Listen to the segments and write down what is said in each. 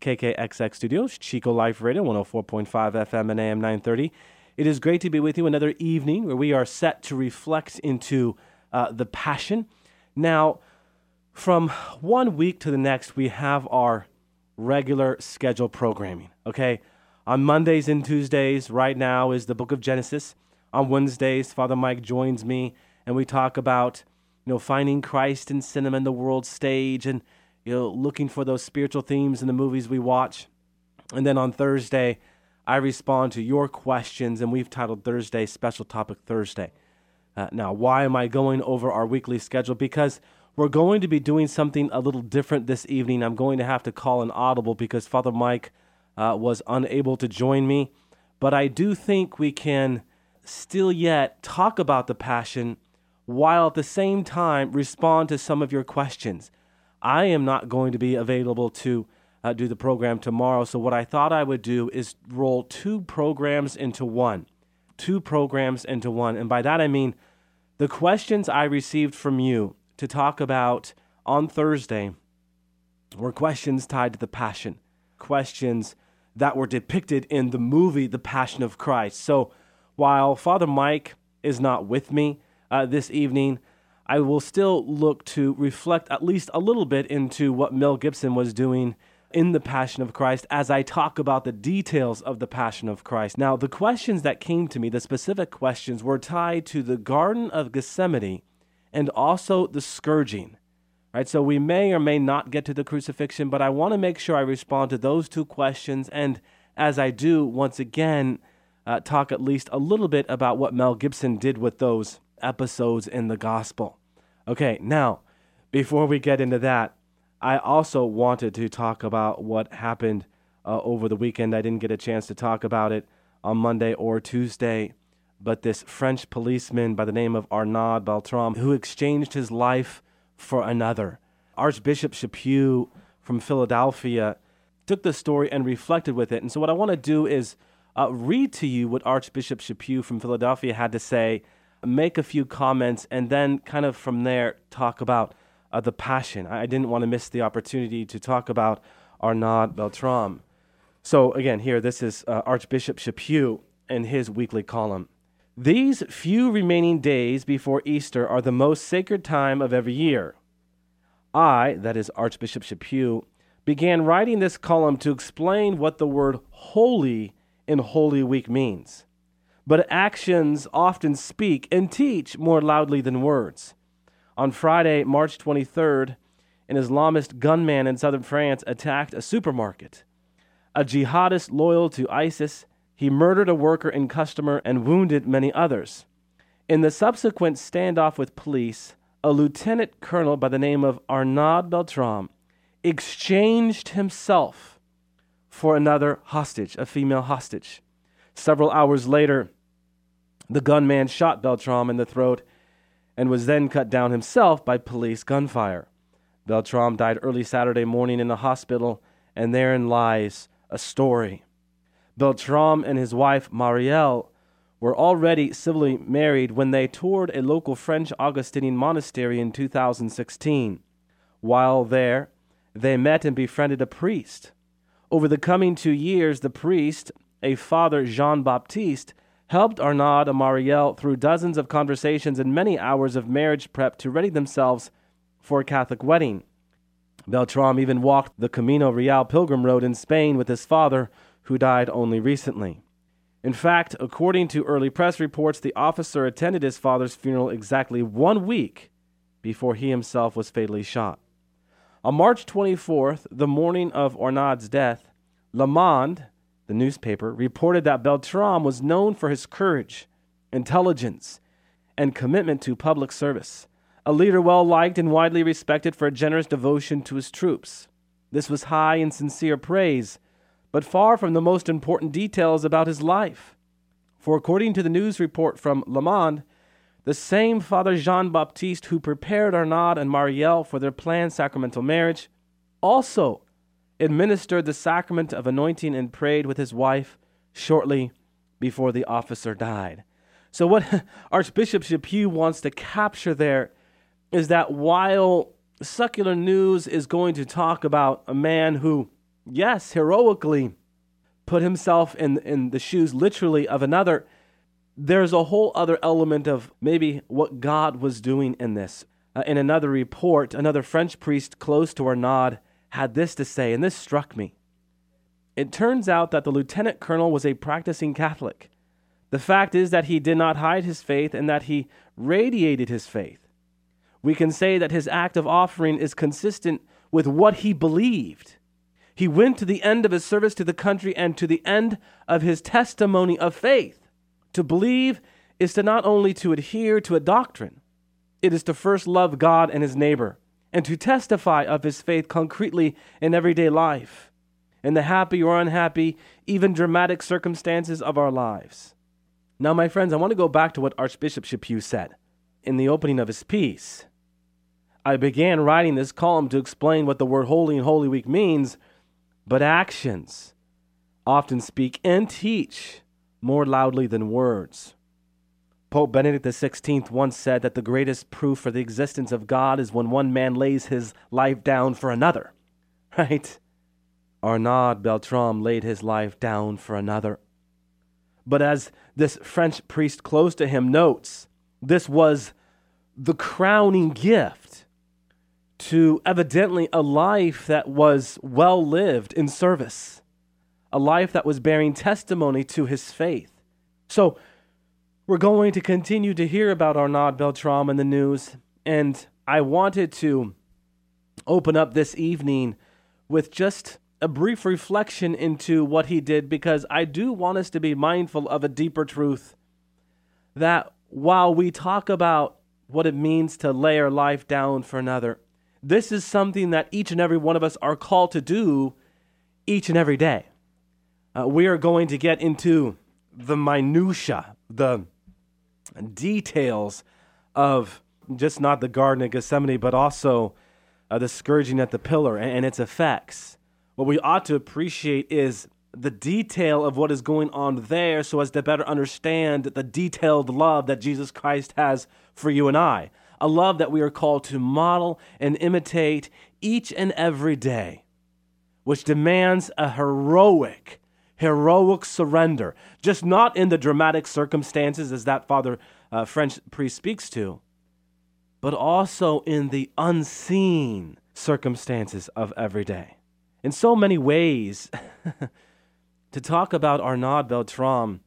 KKXX Studios, Chico Life Radio, 104.5 FM and AM 930. It is great to be with you another evening where we are set to reflect into uh, the Passion. Now, from one week to the next, we have our regular schedule programming. Okay, on Mondays and Tuesdays, right now is the Book of Genesis. On Wednesdays, Father Mike joins me, and we talk about you know finding Christ in cinema and the world stage, and you know, looking for those spiritual themes in the movies we watch. And then on Thursday, I respond to your questions, and we've titled Thursday Special Topic Thursday. Uh, now, why am I going over our weekly schedule? Because we're going to be doing something a little different this evening. I'm going to have to call an audible because Father Mike uh, was unable to join me. But I do think we can still yet talk about the Passion while at the same time respond to some of your questions. I am not going to be available to uh, do the program tomorrow. So, what I thought I would do is roll two programs into one. Two programs into one. And by that I mean the questions I received from you to talk about on Thursday were questions tied to the Passion, questions that were depicted in the movie The Passion of Christ. So, while Father Mike is not with me uh, this evening, I will still look to reflect at least a little bit into what Mel Gibson was doing in the Passion of Christ as I talk about the details of the Passion of Christ. Now, the questions that came to me, the specific questions, were tied to the Garden of Gethsemane and also the scourging. Right? So we may or may not get to the crucifixion, but I want to make sure I respond to those two questions. And as I do, once again, uh, talk at least a little bit about what Mel Gibson did with those episodes in the gospel. Okay, now, before we get into that, I also wanted to talk about what happened uh, over the weekend. I didn't get a chance to talk about it on Monday or Tuesday, but this French policeman by the name of Arnaud Beltrame, who exchanged his life for another. Archbishop Chaput from Philadelphia took the story and reflected with it. And so, what I want to do is uh, read to you what Archbishop Chaput from Philadelphia had to say make a few comments, and then kind of from there talk about uh, the passion. I didn't want to miss the opportunity to talk about Arnaud Beltrame. So, again, here, this is uh, Archbishop Chaput in his weekly column. These few remaining days before Easter are the most sacred time of every year. I, that is Archbishop Chaput, began writing this column to explain what the word holy in Holy Week means but actions often speak and teach more loudly than words. On Friday, March 23rd, an Islamist gunman in southern France attacked a supermarket. A jihadist loyal to ISIS, he murdered a worker and customer and wounded many others. In the subsequent standoff with police, a lieutenant colonel by the name of Arnaud Beltrame exchanged himself for another hostage, a female hostage. Several hours later, the gunman shot Beltrame in the throat and was then cut down himself by police gunfire. Beltrame died early Saturday morning in the hospital, and therein lies a story. Beltrame and his wife Marielle were already civilly married when they toured a local French Augustinian monastery in 2016. While there, they met and befriended a priest. Over the coming two years, the priest, a father Jean Baptiste, helped Arnaud and Marielle through dozens of conversations and many hours of marriage prep to ready themselves for a Catholic wedding. Beltrame even walked the Camino Real pilgrim road in Spain with his father, who died only recently. In fact, according to early press reports, the officer attended his father's funeral exactly one week before he himself was fatally shot. On March 24th, the morning of Arnaud's death, Le Monde, the newspaper, reported that Beltrame was known for his courage, intelligence, and commitment to public service, a leader well liked and widely respected for a generous devotion to his troops. This was high and sincere praise, but far from the most important details about his life. For according to the news report from Le Monde, the same Father Jean Baptiste who prepared Arnaud and Marielle for their planned sacramental marriage also administered the sacrament of anointing and prayed with his wife shortly before the officer died. So, what Archbishop Chaput wants to capture there is that while secular news is going to talk about a man who, yes, heroically put himself in, in the shoes literally of another, there's a whole other element of maybe what God was doing in this. Uh, in another report, another French priest close to Arnaud had this to say, and this struck me. It turns out that the lieutenant colonel was a practicing Catholic. The fact is that he did not hide his faith and that he radiated his faith. We can say that his act of offering is consistent with what he believed. He went to the end of his service to the country and to the end of his testimony of faith. To believe is to not only to adhere to a doctrine, it is to first love God and his neighbor and to testify of his faith concretely in everyday life, in the happy or unhappy, even dramatic circumstances of our lives. Now, my friends, I want to go back to what Archbishop Chaput said in the opening of his piece. I began writing this column to explain what the word holy and Holy Week means, but actions often speak and teach more loudly than words. Pope Benedict XVI once said that the greatest proof for the existence of God is when one man lays his life down for another. Right? Arnaud Beltrame laid his life down for another. But as this French priest close to him notes, this was the crowning gift to evidently a life that was well lived in service, a life that was bearing testimony to his faith. So, we're going to continue to hear about Arnaud Beltrame in the news, and I wanted to open up this evening with just a brief reflection into what he did because I do want us to be mindful of a deeper truth that while we talk about what it means to lay our life down for another, this is something that each and every one of us are called to do each and every day. Uh, we are going to get into the minutia, the details of just not the Garden of Gethsemane, but also uh, the scourging at the pillar and, and its effects. What we ought to appreciate is the detail of what is going on there so as to better understand the detailed love that Jesus Christ has for you and I. A love that we are called to model and imitate each and every day, which demands a heroic heroic surrender, just not in the dramatic circumstances as that Father uh, French priest speaks to, but also in the unseen circumstances of every day. In so many ways, to talk about Arnaud Beltrame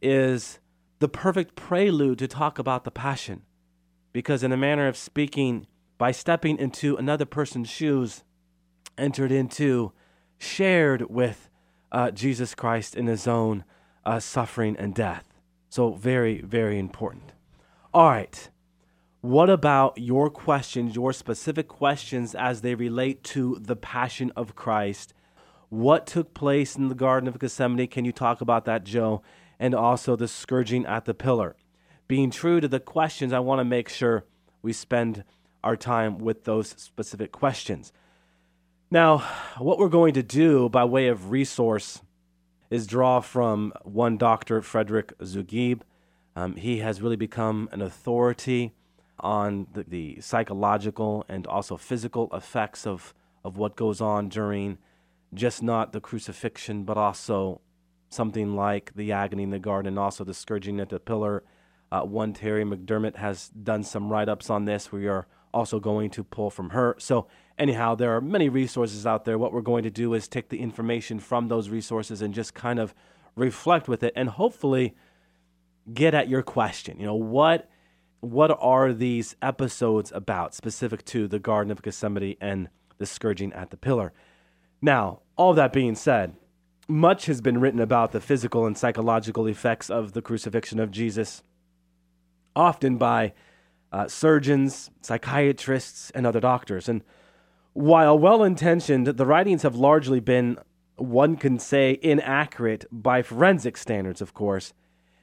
is the perfect prelude to talk about the passion, because in a manner of speaking, by stepping into another person's shoes, entered into, shared with uh, Jesus Christ in his own uh, suffering and death. So, very, very important. All right. What about your questions, your specific questions as they relate to the passion of Christ? What took place in the Garden of Gethsemane? Can you talk about that, Joe? And also the scourging at the pillar. Being true to the questions, I want to make sure we spend our time with those specific questions. Now, what we're going to do by way of resource is draw from one Dr. Frederick Zugibe. Um, he has really become an authority on the, the, psychological and also physical effects of, of what goes on during just not the crucifixion, but also something like the agony in the garden, also the scourging at the pillar. Uh, one Terry McDermott has done some write ups on this. We are also going to pull from her. So anyhow, there are many resources out there. What we're going to do is take the information from those resources and just kind of reflect with it and hopefully get at your question. You know, what what are these episodes about specific to the Garden of Gethsemane and the scourging at the pillar? Now, all that being said, much has been written about the physical and psychological effects of the crucifixion of Jesus, often by uh, surgeons, psychiatrists, and other doctors. And while well intentioned, the writings have largely been one can say inaccurate by forensic standards, of course,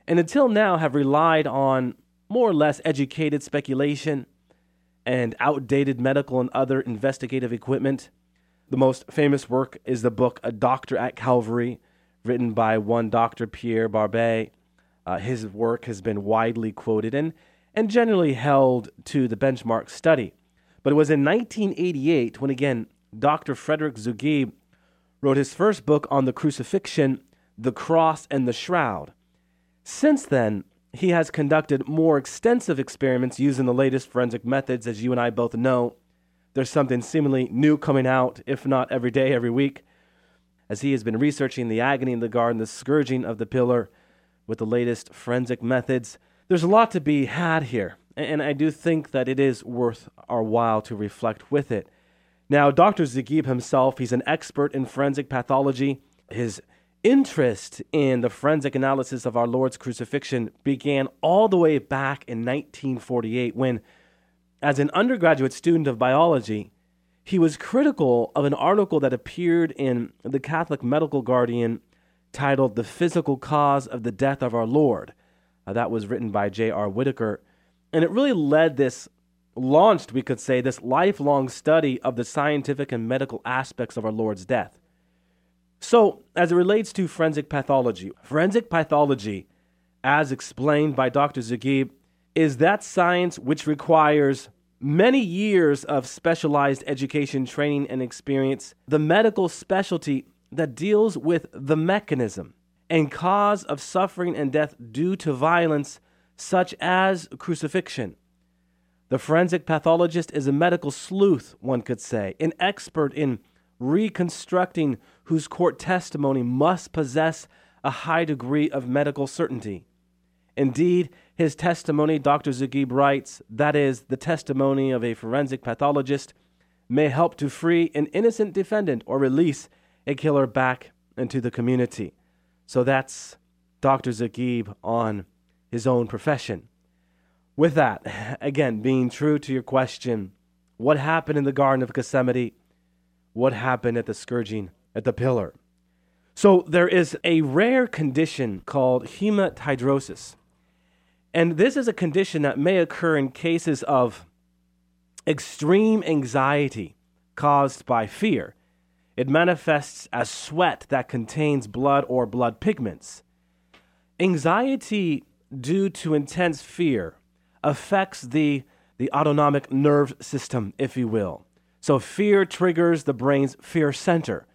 and until now have relied on more or less educated speculation and outdated medical and other investigative equipment. The most famous work is the book A Doctor at Calvary, written by one Dr. Pierre Barbet. Uh, his work has been widely quoted and, and generally held to the benchmark study. But it was in 1988 when, again, Dr. Frederick Zugibe wrote his first book on the crucifixion, the cross, and the shroud. Since then, he has conducted more extensive experiments using the latest forensic methods, as you and I both know. There's something seemingly new coming out, if not every day, every week, as he has been researching the agony in the garden, the scourging of the pillar with the latest forensic methods. There's a lot to be had here, and I do think that it is worth our while to reflect with it. Now, Dr. Zugibe himself, he's an expert in forensic pathology. His interest in the forensic analysis of our Lord's crucifixion began all the way back in 1948 when, as an undergraduate student of biology, he was critical of an article that appeared in the Catholic Medical Guardian titled The Physical Cause of the Death of Our Lord. Uh, that was written by J.R. Whittaker. And it really led this, launched, we could say, this lifelong study of the scientific and medical aspects of our Lord's death. So, as it relates to forensic pathology, forensic pathology, as explained by Dr. Zugibe, is that science which requires many years of specialized education, training, and experience, the medical specialty that deals with the mechanism and cause of suffering and death due to violence, such as crucifixion. The forensic pathologist is a medical sleuth, one could say, an expert in reconstructing whose court testimony must possess a high degree of medical certainty. Indeed, his testimony, Dr. Zugibe writes, that is, the testimony of a forensic pathologist, may help to free an innocent defendant or release a killer back into the community. So that's Dr. Zugibe on his own profession. With that, again, being true to your question, what happened in the Garden of Gethsemane? What happened at the scourging at the pillar. So there is a rare condition called hematidrosis. And this is a condition that may occur in cases of extreme anxiety caused by fear. It manifests as sweat that contains blood or blood pigments. Anxiety due to intense fear affects the, the autonomic nerve system, if you will. So fear triggers the brain's fear center.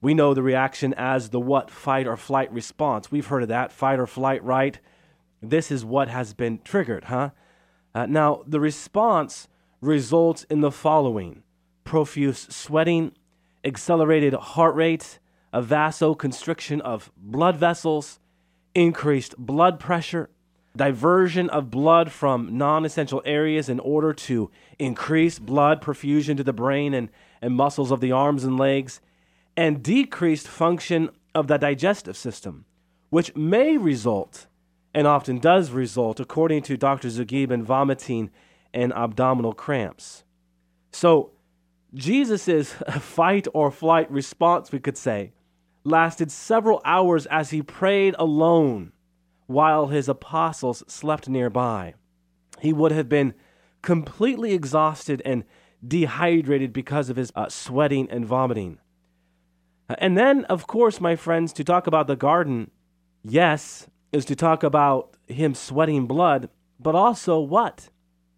We know the reaction as the what fight or flight response. We've heard of that fight or flight, right? This is what has been triggered, huh? Uh, now, the response results in the following profuse sweating, accelerated heart rate, a vasoconstriction of blood vessels, increased blood pressure, diversion of blood from non essential areas in order to increase blood perfusion to the brain and, and muscles of the arms and legs, and decreased function of the digestive system, which may result, and often does result, according to Dr. Zugibe, in vomiting and abdominal cramps. So, Jesus' fight or flight response, we could say, lasted several hours as he prayed alone while his apostles slept nearby. He would have been completely exhausted and dehydrated because of his uh, sweating and vomiting. And then, of course, my friends, to talk about the garden, yes, is to talk about him sweating blood, but also what?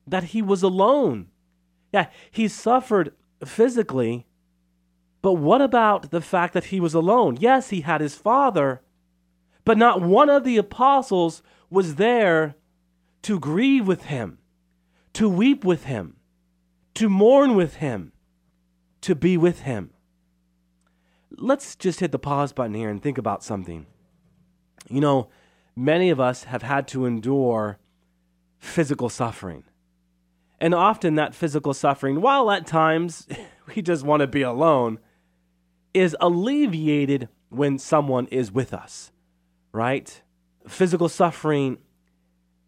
That he was alone. Yeah, he suffered physically, but what about the fact that he was alone? Yes, he had his father, but not one of the apostles was there to grieve with him, to weep with him, to mourn with him, to be with him let's just hit the pause button here and think about something. You know, many of us have had to endure physical suffering. And often that physical suffering, while at times we just want to be alone, is alleviated when someone is with us, right? Physical suffering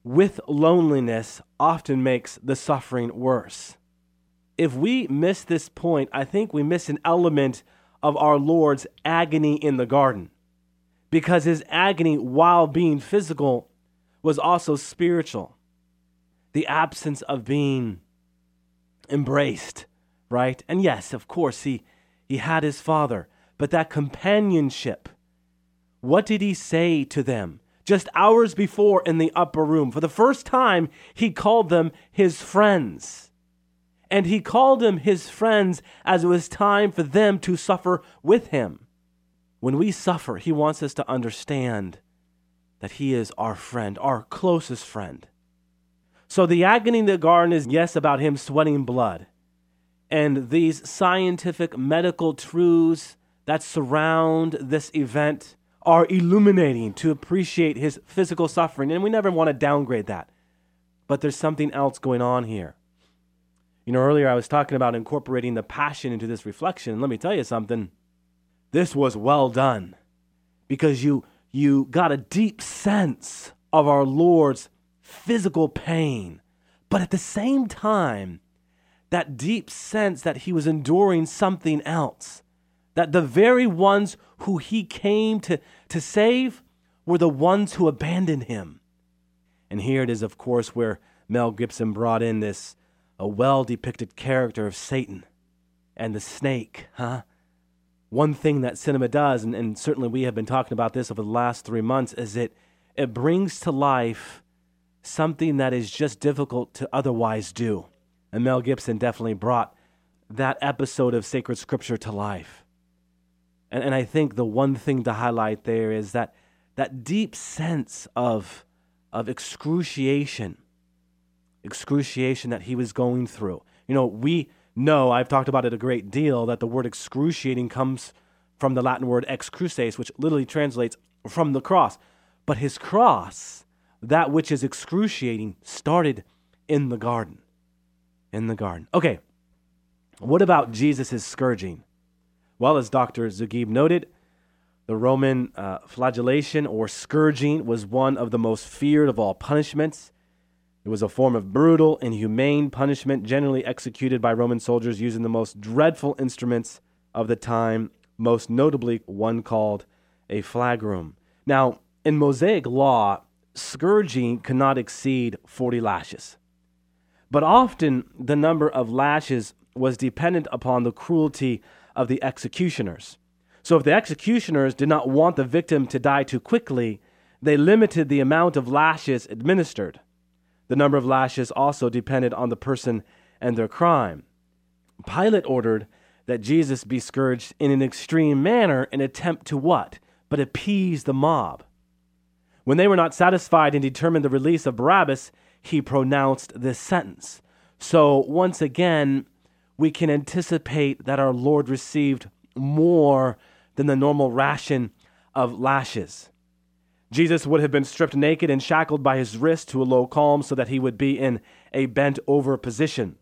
with loneliness often makes the suffering worse. If we miss this point, I think we miss an element of our Lord's agony in the garden. Because his agony, while being physical, was also spiritual. The absence of being embraced, right? And yes, of course, he, he had his father, but that companionship, what did he say to them? Just hours before in the upper room, for the first time, he called them his friends. And he called them his friends as it was time for them to suffer with him. When we suffer, he wants us to understand that he is our friend, our closest friend. So the agony in the garden is, yes, about him sweating blood. And these scientific medical truths that surround this event are illuminating to appreciate his physical suffering. And we never want to downgrade that. But there's something else going on here. You know, earlier I was talking about incorporating the passion into this reflection. Let me tell you something. This was well done because you you got a deep sense of our Lord's physical pain, but at the same time, that deep sense that he was enduring something else, that the very ones who he came to, to save were the ones who abandoned him. And here it is, of course, where Mel Gibson brought in this a well depicted character of Satan and the snake, huh? One thing that cinema does, and, and certainly we have been talking about this over the last three months, is it it brings to life something that is just difficult to otherwise do. And Mel Gibson definitely brought that episode of sacred scripture to life. And, and I think the one thing to highlight there is that that deep sense of, of excruciation, excruciation that he was going through. You know, we know, I've talked about it a great deal, that the word excruciating comes from the Latin word ex cruces, which literally translates from the cross. But his cross, that which is excruciating, started in the garden. In the garden. Okay, what about Jesus' scourging? Well, as Dr. Zugibe noted, the Roman uh, flagellation or scourging was one of the most feared of all punishments. It was a form of brutal, inhumane punishment generally executed by Roman soldiers using the most dreadful instruments of the time, most notably one called a flagrum. Now, in Mosaic law, scourging could not exceed 40 lashes. But often the number of lashes was dependent upon the cruelty of the executioners. So if the executioners did not want the victim to die too quickly, they limited the amount of lashes administered. The number of lashes also depended on the person and their crime. Pilate ordered that Jesus be scourged in an extreme manner in attempt to what? But appease the mob. When they were not satisfied and determined the release of Barabbas, he pronounced this sentence. So, once again, we can anticipate that our Lord received more than the normal ration of lashes. Jesus would have been stripped naked and shackled by his wrist to a low calm so that he would be in a bent over position.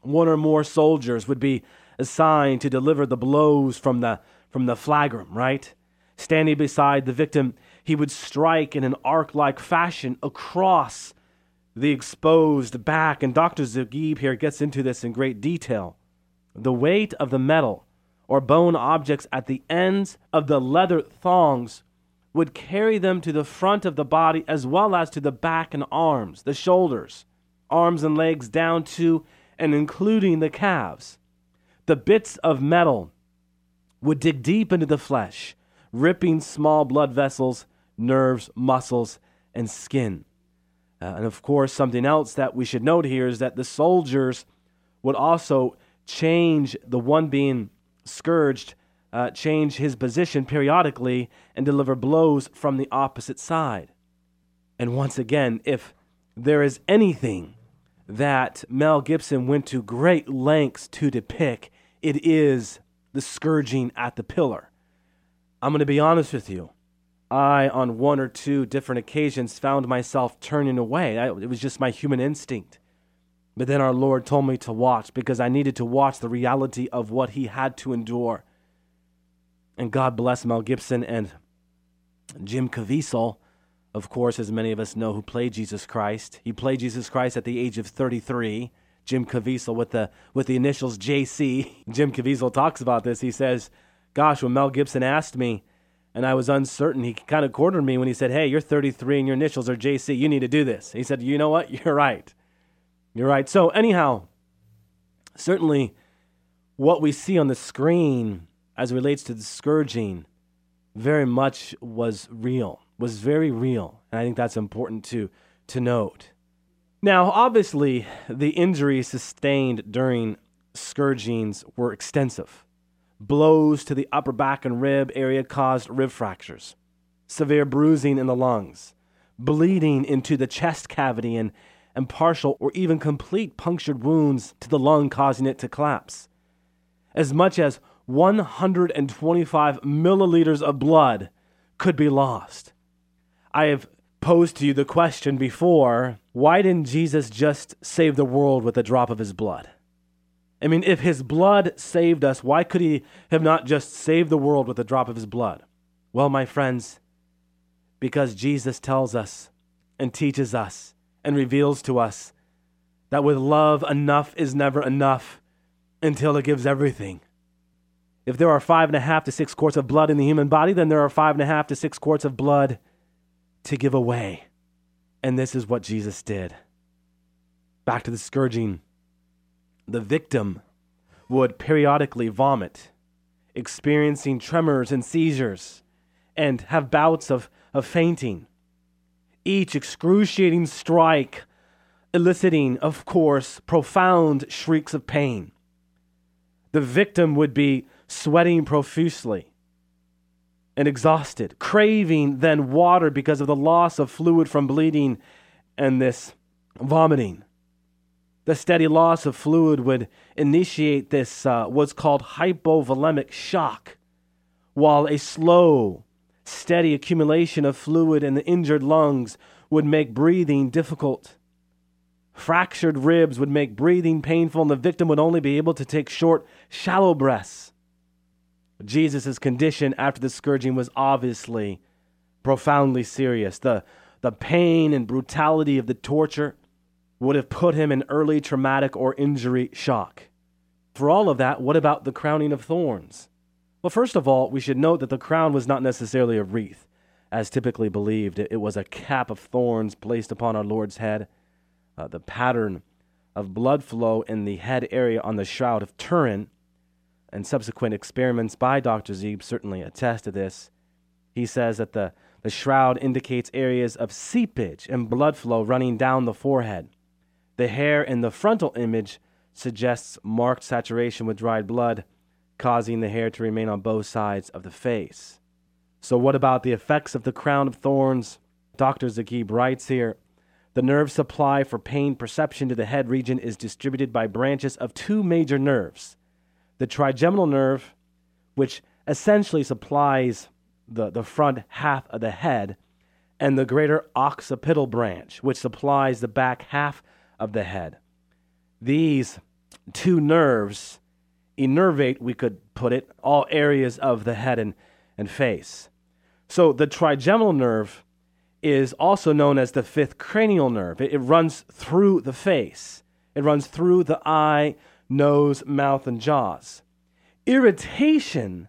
One or more soldiers would be assigned to deliver the blows from the, from the flagrum, right? Standing beside the victim, he would strike in an arc like fashion across the exposed back. And Dr. Zugibe here gets into this in great detail. The weight of the metal or bone objects at the ends of the leather thongs would carry them to the front of the body as well as to the back and arms, the shoulders, arms and legs down to and including the calves. The bits of metal would dig deep into the flesh, ripping small blood vessels, nerves, muscles, and skin. Uh, and of course, something else that we should note here is that the soldiers would also change the one being scourged uh, change his position periodically and deliver blows from the opposite side. And once again, if there is anything that Mel Gibson went to great lengths to depict, it is the scourging at the pillar. I'm going to be honest with you. I, on one or two different occasions, found myself turning away. I, it was just my human instinct. But then our Lord told me to watch because I needed to watch the reality of what he had to endure. And God bless Mel Gibson and Jim Caviezel, of course, as many of us know, who played Jesus Christ. He played Jesus Christ at the age of 33. Jim Caviezel with the with the initials JC. Jim Caviezel talks about this. He says, Gosh, when Mel Gibson asked me, and I was uncertain, he kind of cornered me when he said, Hey, you're 33 and your initials are JC. You need to do this. He said, You know what? You're right. You're right. So, anyhow, certainly what we see on the screen as relates to the scourging very much was real, was very real. And I think that's important to, to note. Now, obviously, the injuries sustained during scourgings were extensive. Blows to the upper back and rib area caused rib fractures, severe bruising in the lungs, bleeding into the chest cavity, and, and partial or even complete punctured wounds to the lung, causing it to collapse. As much as 125 milliliters of blood could be lost. I have posed to you the question before why didn't Jesus just save the world with a drop of his blood? I mean, if his blood saved us, why could he have not just saved the world with a drop of his blood? Well, my friends, because Jesus tells us and teaches us and reveals to us that with love, enough is never enough until it gives everything. If there are five and a half to six quarts of blood in the human body, then there are five and a half to six quarts of blood to give away. And this is what Jesus did. Back to the scourging. The victim would periodically vomit, experiencing tremors and seizures, and have bouts of, of fainting. Each excruciating strike eliciting, of course, profound shrieks of pain. The victim would be sweating profusely and exhausted, craving then water because of the loss of fluid from bleeding and this vomiting. The steady loss of fluid would initiate this, uh, what's called hypovolemic shock, while a slow, steady accumulation of fluid in the injured lungs would make breathing difficult. Fractured ribs would make breathing painful, and the victim would only be able to take short, shallow breaths. Jesus' condition after the scourging was obviously profoundly serious. The, the pain and brutality of the torture would have put him in early traumatic or injury shock. For all of that, what about the crowning of thorns? Well, first of all, we should note that the crown was not necessarily a wreath, as typically believed. It was a cap of thorns placed upon our Lord's head. Uh, the pattern of blood flow in the head area on the shroud of Turin and subsequent experiments by Dr. Zeeb certainly attest to this. He says that the, the shroud indicates areas of seepage and blood flow running down the forehead. The hair in the frontal image suggests marked saturation with dried blood, causing the hair to remain on both sides of the face. So, what about the effects of the crown of thorns? Dr. Zugibe writes here the nerve supply for pain perception to the head region is distributed by branches of two major nerves the trigeminal nerve, which essentially supplies the, the front half of the head, and the greater occipital branch, which supplies the back half of the head. These two nerves innervate, we could put it, all areas of the head and, and face. So the trigeminal nerve is also known as the fifth cranial nerve. It, it runs through the face, it runs through the eye, nose, mouth, and jaws. Irritation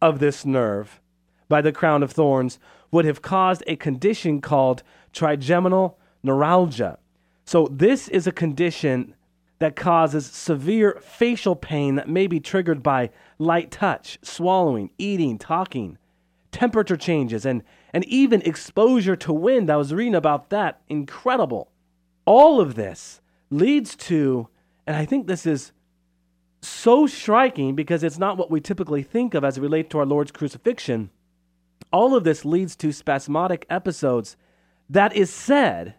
of this nerve by the crown of thorns would have caused a condition called trigeminal neuralgia. So, this is a condition that causes severe facial pain that may be triggered by light touch, swallowing, eating, talking, temperature changes, and, and even exposure to wind. I was reading about that. Incredible. All of this leads to, and I think this is so striking because it's not what we typically think of as it relates to our Lord's crucifixion. All of this leads to spasmodic episodes that is said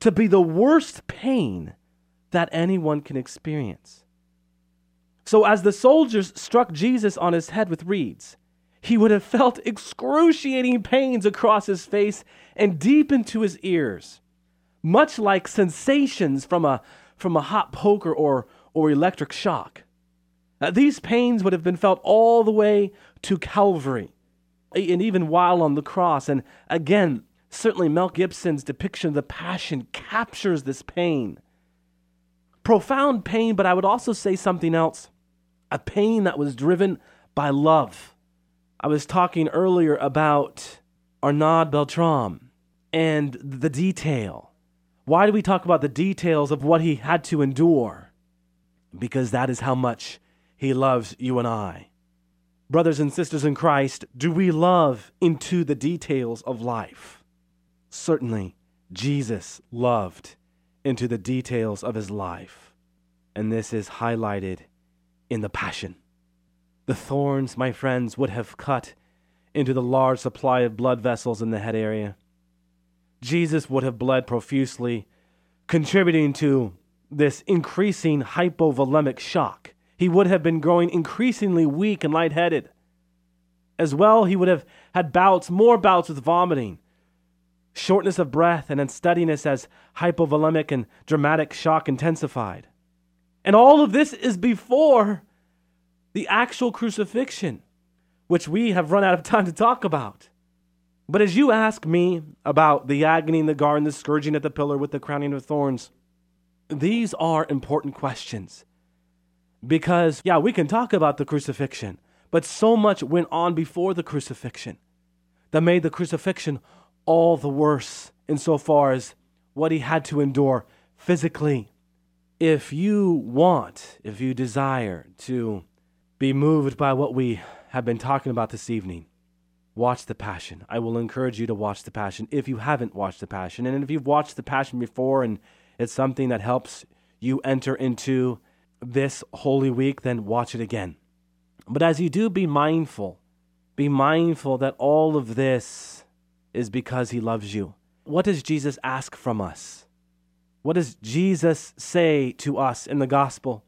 to be the worst pain that anyone can experience. So, as the soldiers struck Jesus on his head with reeds, he would have felt excruciating pains across his face and deep into his ears, much like sensations from a, from a hot poker or, or electric shock. Uh, these pains would have been felt all the way to Calvary, and even while on the cross. And again, certainly Mel Gibson's depiction of the Passion captures this pain. Profound pain, but I would also say something else a pain that was driven by love. I was talking earlier about Arnaud Beltrame and the detail. Why do we talk about the details of what he had to endure? Because that is how much he loves you and I. Brothers and sisters in Christ, do we love into the details of life? Certainly, Jesus loved into the details of his life. And this is highlighted in the Passion. The thorns, my friends, would have cut into the large supply of blood vessels in the head area. Jesus would have bled profusely, contributing to this increasing hypovolemic shock. He would have been growing increasingly weak and lightheaded. As well, he would have had bouts, more bouts with vomiting, shortness of breath, and unsteadiness as hypovolemic and traumatic shock intensified. And all of this is before the actual crucifixion, which we have run out of time to talk about. But as you ask me about the agony in the garden, the scourging at the pillar with the crowning of thorns, these are important questions. Because, yeah, we can talk about the crucifixion, but so much went on before the crucifixion that made the crucifixion all the worse insofar as what he had to endure physically. If you want, if you desire to be moved by what we have been talking about this evening, watch The Passion. I will encourage you to watch The Passion if you haven't watched The Passion. And if you've watched The Passion before and it's something that helps you enter into this Holy Week, then watch it again. But as you do, be mindful. Be mindful that all of this is because He loves you. What does Jesus ask from us? What does Jesus say to us in the gospel?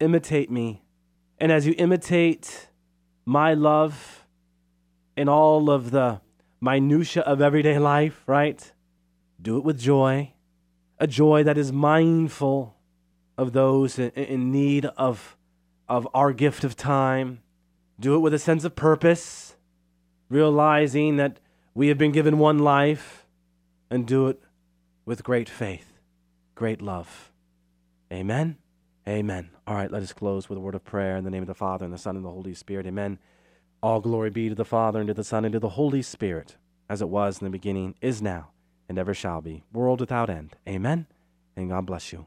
Imitate me. And as you imitate my love in all of the minutia of everyday life, right? Do it with joy, a joy that is mindful of those in need of, of our gift of time. Do it with a sense of purpose, realizing that we have been given one life, and do it with great faith, great love. Amen. Amen. All right, let us close with a word of prayer in the name of the Father, and the Son, and the Holy Spirit. Amen. All glory be to the Father, and to the Son, and to the Holy Spirit, as it was in the beginning, is now, and ever shall be, world without end. Amen. And God bless you.